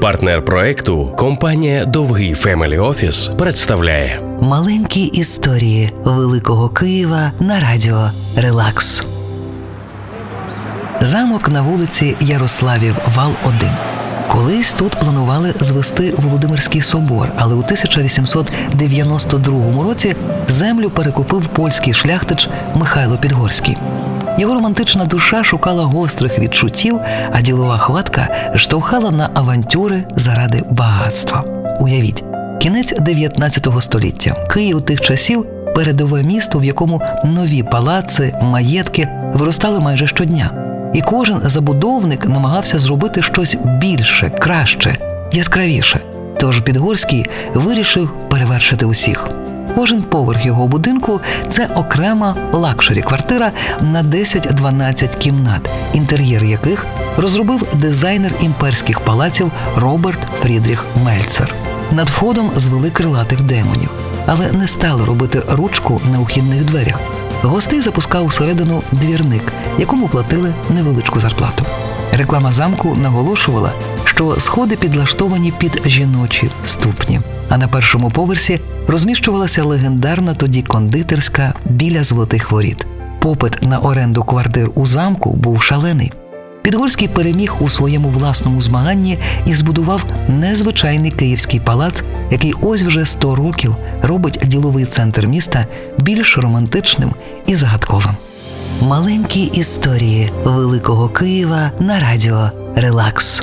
Партнер проекту компанія Довгий Family Office представляє Маленькі історії Великого Києва на радіо Релакс. Замок на вулиці Ярославів, Вал 1. Колись тут планували звести Володимирський собор, але у 1892 році землю перекупив польський шляхтич Михайло Підгорський. Його романтична душа шукала гострих відчуттів, а ділова хватка штовхала на авантюри заради багатства. Уявіть, кінець 19 століття. Київ тих часів передове місто, в якому нові палаци, маєтки виростали майже щодня. І кожен забудовник намагався зробити щось більше, краще, яскравіше. Тож Підгорський вирішив перевершити усіх. Кожен поверх його будинку це окрема luxury квартира на 10-12 кімнат, інтер'єр яких розробив дизайнер імперських палаців Роберт Фрідріх Мельцер. Над входом звели крилатих демонів, але не стали робити ручку на ухідних дверях. Гостей запускав усередину двірник, якому платили невеличку зарплату. Реклама замку наголошувала, що сходи підлаштовані під жіночі ступні. А на першому поверсі розміщувалася легендарна тоді кондитерська біля золотих воріт. Попит на оренду квартир у замку був шалений. Підгорський переміг у своєму власному змаганні і збудував незвичайний київський палац, який ось вже 100 років робить діловий центр міста більш романтичним і загадковим. Маленькі історії Великого Києва на радіо Релакс.